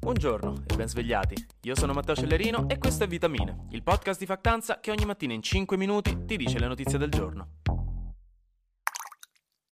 Buongiorno e ben svegliati. Io sono Matteo Cellerino e questo è Vitamine, il podcast di Factanza che ogni mattina in 5 minuti ti dice le notizie del giorno.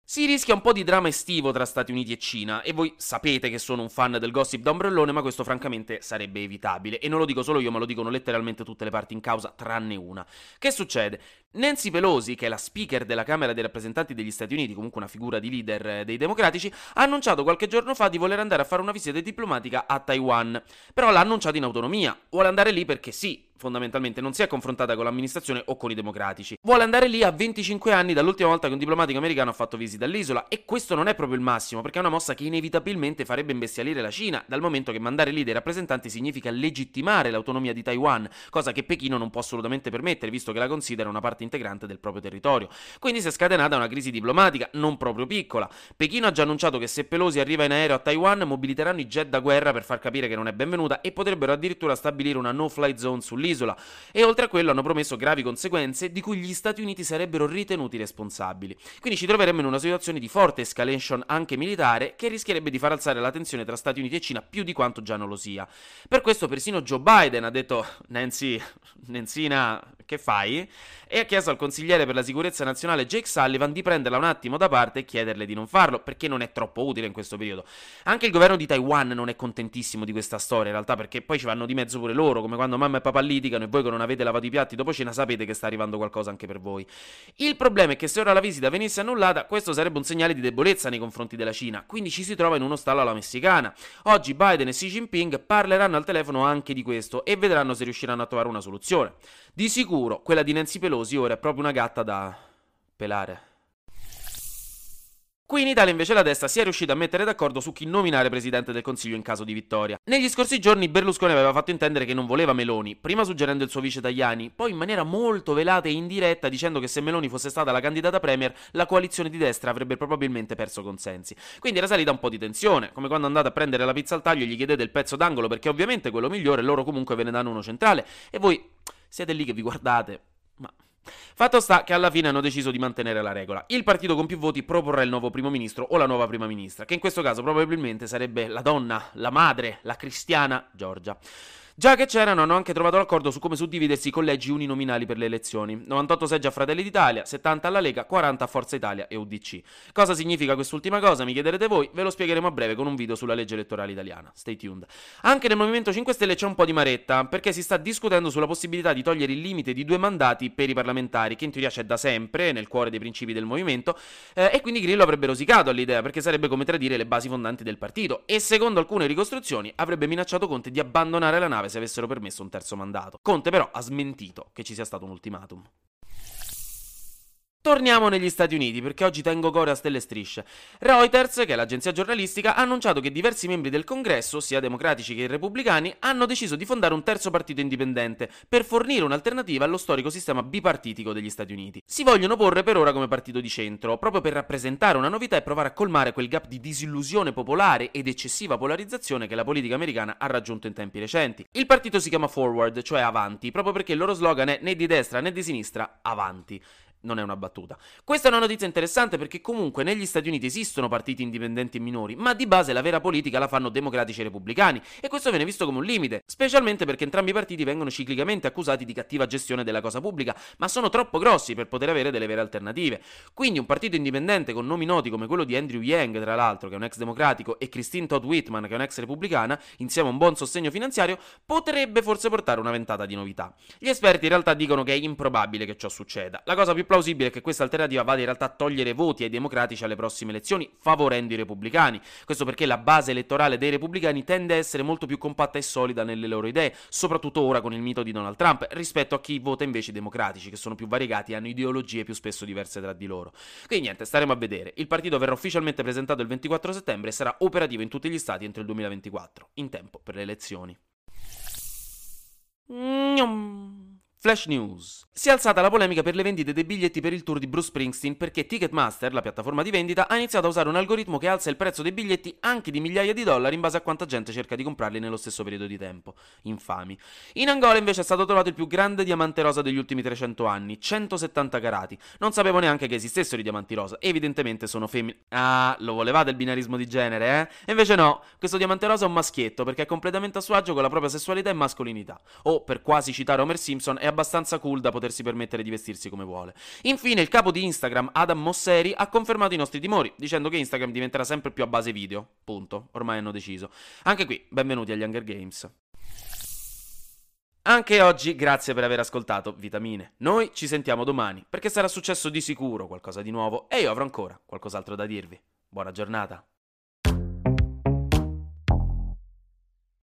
Si rischia un po' di dramma estivo tra Stati Uniti e Cina, e voi sapete che sono un fan del gossip da ombrellone, ma questo francamente sarebbe evitabile. E non lo dico solo io, ma lo dicono letteralmente tutte le parti in causa, tranne una. Che succede? Nancy Pelosi, che è la speaker della Camera dei rappresentanti degli Stati Uniti, comunque una figura di leader eh, dei democratici, ha annunciato qualche giorno fa di voler andare a fare una visita diplomatica a Taiwan. Però l'ha annunciato in autonomia. Vuole andare lì perché sì, fondamentalmente non si è confrontata con l'amministrazione o con i democratici. Vuole andare lì a 25 anni dall'ultima volta che un diplomatico americano ha fatto visita all'isola e questo non è proprio il massimo perché è una mossa che inevitabilmente farebbe imbestialire la Cina, dal momento che mandare lì dei rappresentanti significa legittimare l'autonomia di Taiwan, cosa che Pechino non può assolutamente permettere visto che la considera una parte integrante del proprio territorio. Quindi si è scatenata una crisi diplomatica non proprio piccola. Pechino ha già annunciato che se Pelosi arriva in aereo a Taiwan mobiliteranno i jet da guerra per far capire che non è benvenuta e potrebbero addirittura stabilire una no-flight zone sull'isola e oltre a quello hanno promesso gravi conseguenze di cui gli Stati Uniti sarebbero ritenuti responsabili. Quindi ci troveremmo in una situazione di forte escalation anche militare che rischierebbe di far alzare la tensione tra Stati Uniti e Cina più di quanto già non lo sia. Per questo persino Joe Biden ha detto Nancy, Nenzina, che fai? E ha chiesto al consigliere per la sicurezza nazionale Jake Sullivan di prenderla un attimo da parte e chiederle di non farlo, perché non è troppo utile in questo periodo. Anche il governo di Taiwan non è contentissimo di questa storia, in realtà, perché poi ci vanno di mezzo pure loro, come quando mamma e papà litigano e voi che non avete lavato i piatti dopo cena sapete che sta arrivando qualcosa anche per voi. Il problema è che se ora la visita venisse annullata, questo sarebbe un segnale di debolezza nei confronti della Cina, quindi ci si trova in uno stallo alla messicana. Oggi Biden e Xi Jinping parleranno al telefono anche di questo e vedranno se riusciranno a trovare una soluzione. Di sicuro, quella di Nancy Pelosi ora è proprio una gatta da pelare. Qui in Italia invece la destra si è riuscita a mettere d'accordo su chi nominare presidente del Consiglio in caso di vittoria. Negli scorsi giorni Berlusconi aveva fatto intendere che non voleva Meloni, prima suggerendo il suo vice Tajani, poi in maniera molto velata e indiretta dicendo che se Meloni fosse stata la candidata premier, la coalizione di destra avrebbe probabilmente perso consensi. Quindi era salita un po' di tensione, come quando andate a prendere la pizza al taglio e gli chiedete il pezzo d'angolo perché ovviamente quello migliore loro comunque ve ne danno uno centrale e voi siete lì che vi guardate, ma Fatto sta che alla fine hanno deciso di mantenere la regola. Il partito con più voti proporrà il nuovo primo ministro o la nuova prima ministra, che in questo caso probabilmente sarebbe la donna, la madre, la cristiana Giorgia. Già che c'erano, hanno anche trovato l'accordo su come suddividersi i collegi uninominali per le elezioni. 98 seggi a Fratelli d'Italia, 70 alla Lega, 40 a Forza Italia e UDC. Cosa significa quest'ultima cosa? Mi chiederete voi, ve lo spiegheremo a breve con un video sulla legge elettorale italiana. Stay tuned. Anche nel Movimento 5 Stelle c'è un po' di maretta, perché si sta discutendo sulla possibilità di togliere il limite di due mandati per i parlamentari, che in teoria c'è da sempre, nel cuore dei principi del movimento, eh, e quindi Grillo avrebbe rosicato all'idea, perché sarebbe come tradire le basi fondanti del partito, e secondo alcune ricostruzioni avrebbe minacciato Conte di abbandonare la nave nave se avessero permesso un terzo mandato. Conte però ha smentito che ci sia stato un ultimatum. Torniamo negli Stati Uniti perché oggi tengo core a stelle strisce. Reuters, che è l'agenzia giornalistica, ha annunciato che diversi membri del congresso, sia democratici che repubblicani, hanno deciso di fondare un terzo partito indipendente per fornire un'alternativa allo storico sistema bipartitico degli Stati Uniti. Si vogliono porre per ora come partito di centro, proprio per rappresentare una novità e provare a colmare quel gap di disillusione popolare ed eccessiva polarizzazione che la politica americana ha raggiunto in tempi recenti. Il partito si chiama Forward, cioè avanti, proprio perché il loro slogan è né di destra né di sinistra, avanti non è una battuta. Questa è una notizia interessante perché comunque negli Stati Uniti esistono partiti indipendenti e minori, ma di base la vera politica la fanno democratici e repubblicani e questo viene visto come un limite, specialmente perché entrambi i partiti vengono ciclicamente accusati di cattiva gestione della cosa pubblica, ma sono troppo grossi per poter avere delle vere alternative. Quindi un partito indipendente con nomi noti come quello di Andrew Yang, tra l'altro, che è un ex democratico, e Christine Todd Whitman, che è un'ex repubblicana, insieme a un buon sostegno finanziario, potrebbe forse portare una ventata di novità. Gli esperti in realtà dicono che è improbabile che ciò succeda. La cosa più plausibile che questa alternativa vada in realtà a togliere voti ai democratici alle prossime elezioni, favorendo i repubblicani. Questo perché la base elettorale dei repubblicani tende a essere molto più compatta e solida nelle loro idee, soprattutto ora con il mito di Donald Trump, rispetto a chi vota invece i democratici, che sono più variegati e hanno ideologie più spesso diverse tra di loro. Quindi niente, staremo a vedere. Il partito verrà ufficialmente presentato il 24 settembre e sarà operativo in tutti gli stati entro il 2024, in tempo per le elezioni. Flash News. Si è alzata la polemica per le vendite dei biglietti per il tour di Bruce Springsteen perché Ticketmaster, la piattaforma di vendita, ha iniziato a usare un algoritmo che alza il prezzo dei biglietti anche di migliaia di dollari in base a quanta gente cerca di comprarli nello stesso periodo di tempo. Infami. In Angola invece è stato trovato il più grande diamante rosa degli ultimi 300 anni, 170 carati. Non sapevo neanche che esistessero i diamanti rosa, evidentemente sono femmine. Ah, lo volevate il binarismo di genere, eh? E invece no, questo diamante rosa è un maschietto perché è completamente a suo agio con la propria sessualità e mascolinità. O, per quasi citare Homer Simpson, è abbastanza cool da potersi permettere di vestirsi come vuole. Infine, il capo di Instagram, Adam Mosseri, ha confermato i nostri timori, dicendo che Instagram diventerà sempre più a base video. Punto. Ormai hanno deciso. Anche qui, benvenuti agli Hunger Games. Anche oggi grazie per aver ascoltato Vitamine. Noi ci sentiamo domani, perché sarà successo di sicuro qualcosa di nuovo e io avrò ancora qualcos'altro da dirvi. Buona giornata.